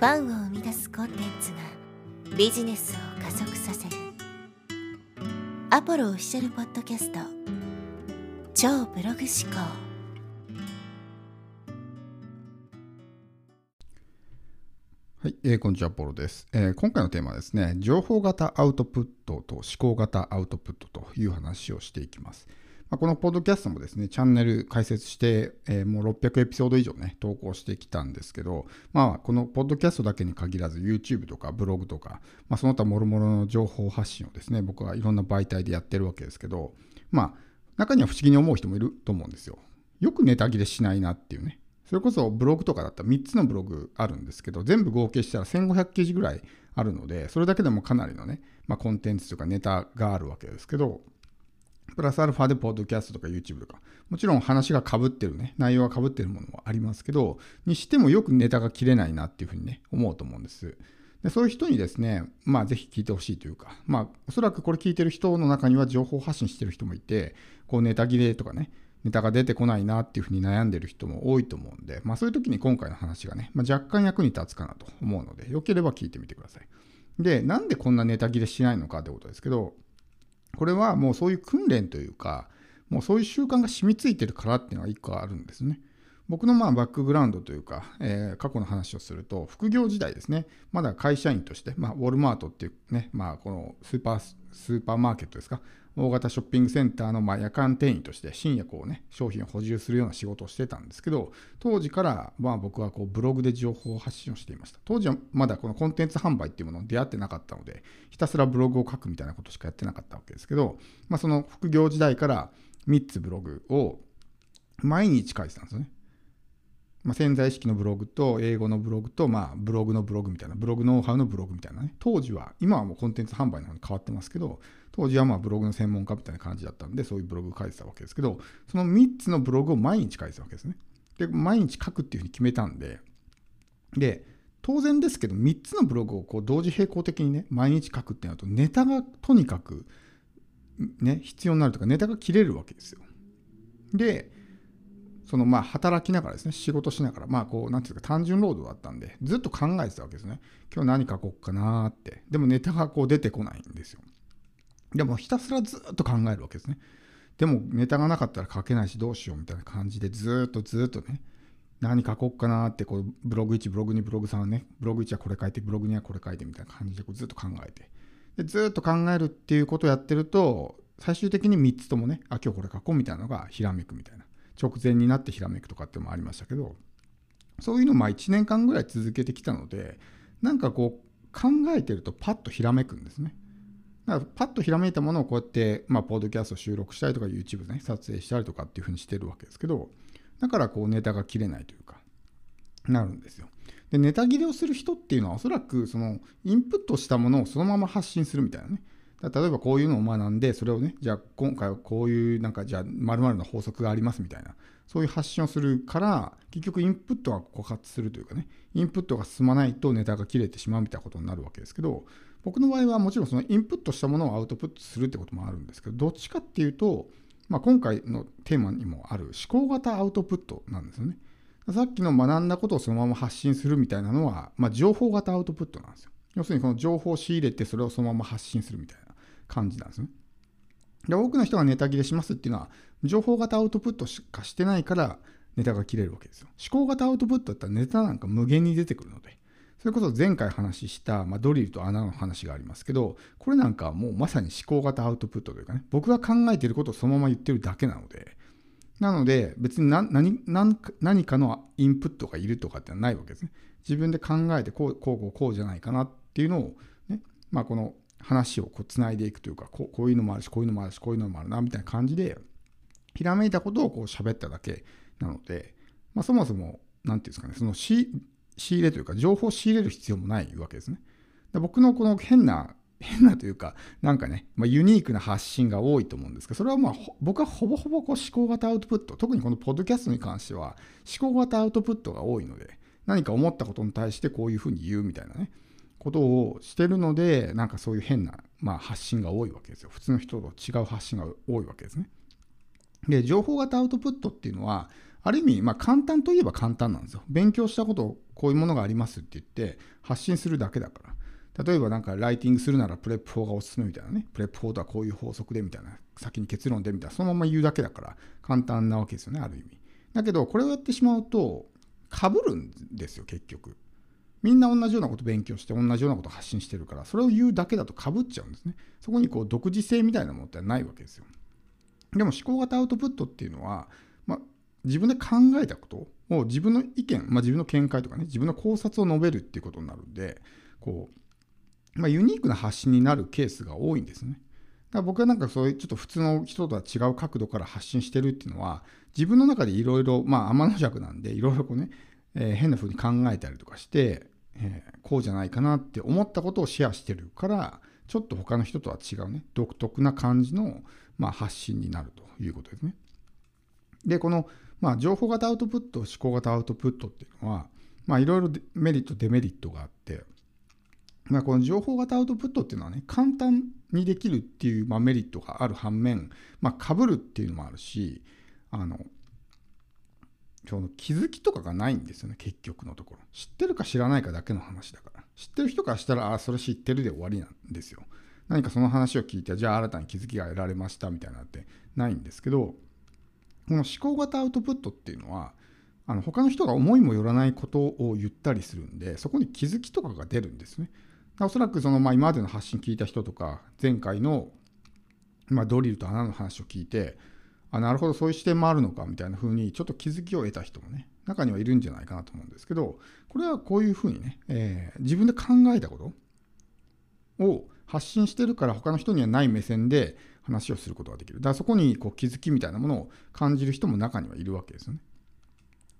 ファンを生み出すコンテンツがビジネスを加速させる。アポロオフィシャルポッドキャスト。超ブログ思考。はい、えー、こんにちは、アポロです、えー、今回のテーマはですね、情報型アウトプットと思考型アウトプットという話をしていきます。まあ、このポッドキャストもですね、チャンネル開設して、えー、もう600エピソード以上ね、投稿してきたんですけど、まあ、このポッドキャストだけに限らず、YouTube とかブログとか、まあ、その他諸々の情報発信をですね、僕はいろんな媒体でやってるわけですけど、まあ、中には不思議に思う人もいると思うんですよ。よくネタ切れしないなっていうね。それこそブログとかだったら3つのブログあるんですけど、全部合計したら1500記事ぐらいあるので、それだけでもかなりのね、まあ、コンテンツとかネタがあるわけですけど、プラスアルファでポッドキャストとか YouTube とか、もちろん話がかぶってるね、内容がかぶってるものもありますけど、にしてもよくネタが切れないなっていうふうにね、思うと思うんです。でそういう人にですね、まあぜひ聞いてほしいというか、まあおそらくこれ聞いてる人の中には情報発信してる人もいて、こうネタ切れとかね、ネタが出てこないなっていうふうに悩んでる人も多いと思うんで、まあそういう時に今回の話がね、まあ、若干役に立つかなと思うので、よければ聞いてみてください。で、なんでこんなネタ切れしないのかってことですけど、これはもうそういう訓練というか、もうそういう習慣が染みついてるからっていうのが一個あるんですね。僕のまあバックグラウンドというか、えー、過去の話をすると、副業時代ですね、まだ会社員として、まあ、ウォルマートっていうね、まあ、このスーパースーパーマーケットですか、大型ショッピングセンターのま夜間店員として深夜こうね、商品を補充するような仕事をしてたんですけど、当時からまあ僕はこうブログで情報を発信をしていました。当時はまだこのコンテンツ販売っていうものに出会ってなかったので、ひたすらブログを書くみたいなことしかやってなかったわけですけど、まあ、その副業時代から3つブログを毎日書いてたんですよね。まあ、潜在意識のブログと英語のブログと、まあ、ブログのブログみたいな、ブログノウハウのブログみたいなね。当時は、今はもうコンテンツ販売の方に変わってますけど、当時はまあブログの専門家みたいな感じだったんで、そういうブログを書いてたわけですけど、その3つのブログを毎日書いてたわけですね。で、毎日書くっていうふうに決めたんで、で、当然ですけど、3つのブログをこう同時並行的にね、毎日書くってなると、ネタがとにかく、ね、必要になるとか、ネタが切れるわけですよ。で、そのまあ働きながらですね、仕事しながら、まあこう、なんていうか単純労働だったんで、ずっと考えてたわけですね。今日何書こうかなーって。でもネタがこう出てこないんですよ。でもひたすらずっと考えるわけですね。でもネタがなかったら書けないしどうしようみたいな感じでずっとずっとね、何書こうかなってこうブログ1、ブログ2、ブログ3ね、ブログ1はこれ書いて、ブログ2はこれ書いてみたいな感じでこうずっと考えて。でずっと考えるっていうことをやってると、最終的に3つともね、あ、今日これ書こうみたいなのがひらめくみたいな。直前になってひらめくとかってもありましたけど、そういうのをまあ1年間ぐらい続けてきたので、なんかこう考えてるとパッとひらめくんですね。だからパッとひらめいたものをこうやって、まあ、ポッドキャスト収録したりとか YouTube ね、撮影したりとかっていうふうにしてるわけですけど、だからこうネタが切れないというか、なるんですよ。で、ネタ切れをする人っていうのはおそらくそのインプットしたものをそのまま発信するみたいなね。例えばこういうのを学んで、それをね、じゃあ今回はこういうなんかじゃあ〇〇の法則がありますみたいな、そういう発信をするから、結局インプットが枯渇するというかね、インプットが進まないとネタが切れてしまうみたいなことになるわけですけど、僕の場合はもちろんそのインプットしたものをアウトプットするってこともあるんですけど、どっちかっていうと、まあ、今回のテーマにもある思考型アウトプットなんですよね。さっきの学んだことをそのまま発信するみたいなのは、まあ、情報型アウトプットなんですよ。要するにこの情報を仕入れてそれをそのまま発信するみたいな。感じなんですね。で多くの人がネタ切れしますっていうのは、情報型アウトプットしかしてないからネタが切れるわけですよ。思考型アウトプットだったらネタなんか無限に出てくるので、それこそ前回話した、まあ、ドリルと穴の話がありますけど、これなんかもうまさに思考型アウトプットというかね、僕が考えていることをそのまま言ってるだけなので、なので別に何何何かのインプットがいるとかってないわけですね。自分で考えてこうこうこうこうじゃないかなっていうのをね、まあ、この話をこうつないでいくというかこうこういうのもあるしこういうのもあるしこういうのもあるなみたいな感じでひらめいたことをこう喋っただけなので、まあ、そもそも何て言うんですかねその仕入れというか情報を仕入れる必要もないわけですね。僕のこの変な変なというか、なんかね、まあ、ユニークな発信が多いと思うんですけど、それはまあ、僕はほぼほぼこう思考型アウトプット、特にこのポッドキャストに関しては、思考型アウトプットが多いので、何か思ったことに対してこういうふうに言うみたいなね、ことをしてるので、なんかそういう変な、まあ、発信が多いわけですよ。普通の人と違う発信が多いわけですね。で、情報型アウトプットっていうのは、ある意味、まあ、簡単といえば簡単なんですよ。勉強したことこういうものがありますって言って発信するだけだから。例えばなんかライティングするなら PREP 法がおすすめみたいなね。 PREP 法とはこういう法則でみたいな。先に結論でみたいな。そのまま言うだけだから簡単なわけですよね、ある意味。だけどこれをやってしまうとかぶるんですよ、結局。みんな同じようなこと勉強して同じようなこと発信してるからそれを言うだけだとかぶっちゃうんですね。そこにこう独自性みたいなものってないわけですよ。でも思考型アウトプットっていうのは、まあ、自分で考えたことを自分の意見、まあ、自分の見解とかね自分の考察を述べるっていうことになるんでこう、まあ、ユニークな発信になるケースが多いんですね。だから僕はなんかそういうちょっと普通の人とは違う角度から発信してるっていうのは自分の中でいろいろまあ天の弱なんでいろいろこうね、えー、変な風に考えたりとかしてえー、こうじゃないかなって思ったことをシェアしてるからちょっと他の人とは違うね独特な感じの、まあ、発信になるということですね。でこの、まあ、情報型アウトプット思考型アウトプットっていうのは、いろいろメリットデメリットがあって、まあ、この情報型アウトプットっていうのはね簡単にできるっていう、まあ、メリットがある反面、まあ、被るっていうのもあるしあのその気づきとかがないんですよね結局のところ。知ってるか知らないかだけの話だから。知ってる人からしたらああそれ知ってるで終わりなんですよ。何かその話を聞いてじゃあ新たに気づきが得られましたみたいなってないんですけどこの思考型アウトプットっていうのはあの他の人が思いもよらないことを言ったりするんでそこに気づきとかが出るんですね。おそらくその、まあ、今までの発信聞いた人とか前回の、まあ、ドリルと穴の話を聞いてあなるほどそういう視点もあるのかみたいな風にちょっと気づきを得た人もね中にはいるんじゃないかなと思うんですけどこれはこういうふうにね、えー、自分で考えたことを発信してるから他の人にはない目線で話をすることができる。だからそこにこう気づきみたいなものを感じる人も中にはいるわけですよね。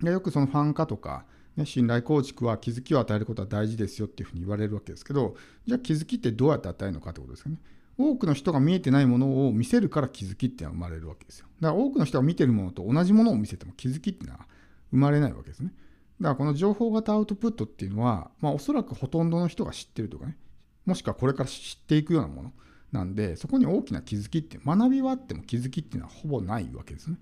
でよくそのファン化とか、ね、信頼構築は気づきを与えることは大事ですよっていうふうに言われるわけですけどじゃあ気づきってどうやって与えるのかってことですよね。多くの人が見えてないものを見せるから気づきってのは生まれるわけですよ。だから多くの人が見てるものと同じものを見せても気づきっていうのは生まれないわけですね。だからこの情報型アウトプットっていうのは、まあ、おそらくほとんどの人が知ってるとかね、もしくはこれから知っていくようなものなんで、そこに大きな気づきって、学びはあっても気づきっていうのはほぼないわけですね。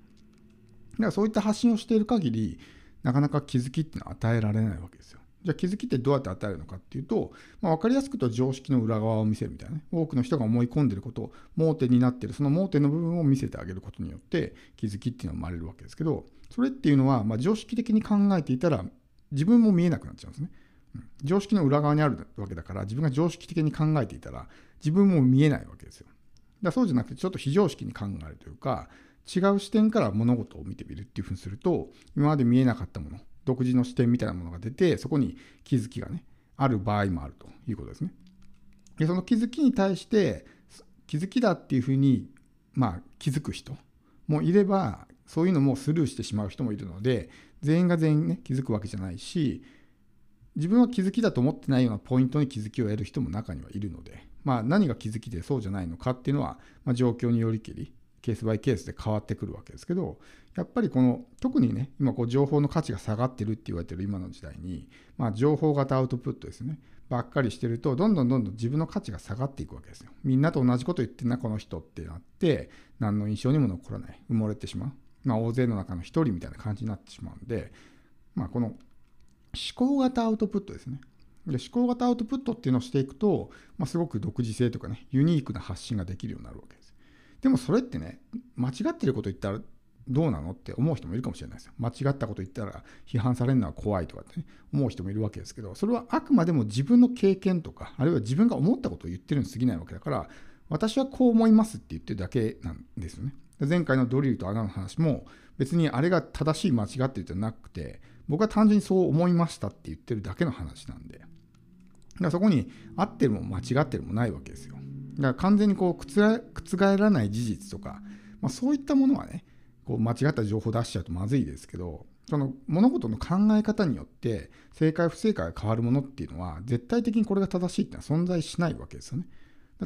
だからそういった発信をしている限り、なかなか気づきっていうのは与えられないわけですよ。じゃあ気づきってどうやって与えるのかっていうと、まあ、分かりやすくと常識の裏側を見せるみたいなね。多くの人が思い込んでることを盲点になってる、その盲点の部分を見せてあげることによって気づきっていうのは生まれるわけですけど、それっていうのは、まあ、常識的に考えていたら自分も見えなくなっちゃうんですね。うん、常識の裏側にあるわけだから、自分が常識的に考えていたら自分も見えないわけですよ。だそうじゃなくて、ちょっと非常識に考えるというか、違う視点から物事を見てみるっていうふうにすると、今まで見えなかったもの、独自の視点みたいなものが出て、そこに気づきがね、ある場合もあるということですね。で、その気づきに対して、気づきだっていうふうに、まあ、気づく人もいれば、そういうのもスルーしてしまう人もいるので、全員が全員ね、気づくわけじゃないし、自分は気づきだと思ってないようなポイントに気づきを得る人も中にはいるので、まあ、何が気づきでそうじゃないのかっていうのは、まあ、状況によりきり、ケースバイケースで変わってくるわけですけど、やっぱりこの特にね今こう情報の価値が下がってるって言われてる今の時代に、まあ、情報型アウトプットですね。ばっかりしてるとどんどんどんどん自分の価値が下がっていくわけですよ。みんなと同じこと言ってんなこの人ってなって何の印象にも残らない。埋もれてしまう、まあ、大勢の中の一人みたいな感じになってしまうんで、まあ、この思考型アウトプットですね。で思考型アウトプットっていうのをしていくと、まあ、すごく独自性とかねユニークな発信ができるようになるわけです。でもそれってね間違ってること言ったらどうなのって思う人もいるかもしれないですよ。間違ったこと言ったら批判されるのは怖いとかってね、思う人もいるわけですけど、それはあくまでも自分の経験とか、あるいは自分が思ったことを言ってるに過ぎないわけだから、私はこう思いますって言ってるだけなんですよね。前回のドリルと穴の話も、別にあれが正しい間違ってるじゃなくて、僕は単純にそう思いましたって言ってるだけの話なんで、だからそこに合ってるも間違ってるもないわけですよ。だから完全にこう覆らない事実とか、まあ、そういったものはね、こう間違った情報を出しちゃうとまずいですけどその物事の考え方によって正解不正解が変わるものっていうのは絶対的にこれが正しいっていうのは存在しないわけですよね。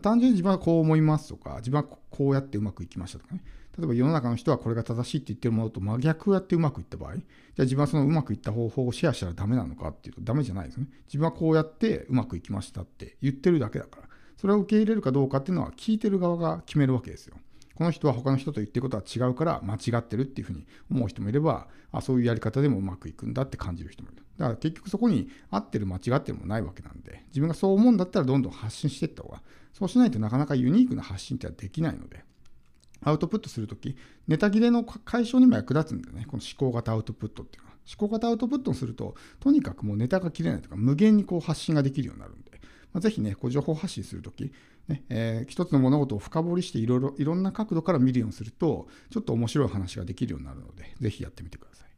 単純に自分はこう思いますとか自分はこうやってうまくいきましたとかね。例えば世の中の人はこれが正しいって言ってるものと真逆をやってうまくいった場合じゃあ自分はそのうまくいった方法をシェアしたらダメなのかっていうとダメじゃないですね。自分はこうやってうまくいきましたって言ってるだけだからそれを受け入れるかどうかっていうのは聞いてる側が決めるわけですよ。この人は他の人と言ってることは違うから間違ってるっていうふうに思う人もいれば、あそういうやり方でもうまくいくんだって感じる人もいる。だから結局そこに合ってる間違ってるもないわけなんで、自分がそう思うんだったらどんどん発信していった方が、そうしないとなかなかユニークな発信ってはできないので、アウトプットするとき、ネタ切れの解消にも役立つんだよね。この思考型アウトプットっていうのは。思考型アウトプットをすると、とにかくもうネタが切れないとか、無限にこう発信ができるようになるんで、まあ、ぜひね、こう情報発信するとき、ねえー、一つの物事を深掘りしていろいろ、いろんな角度から見るようにすると、ちょっと面白い話ができるようになるので、是非やってみてください。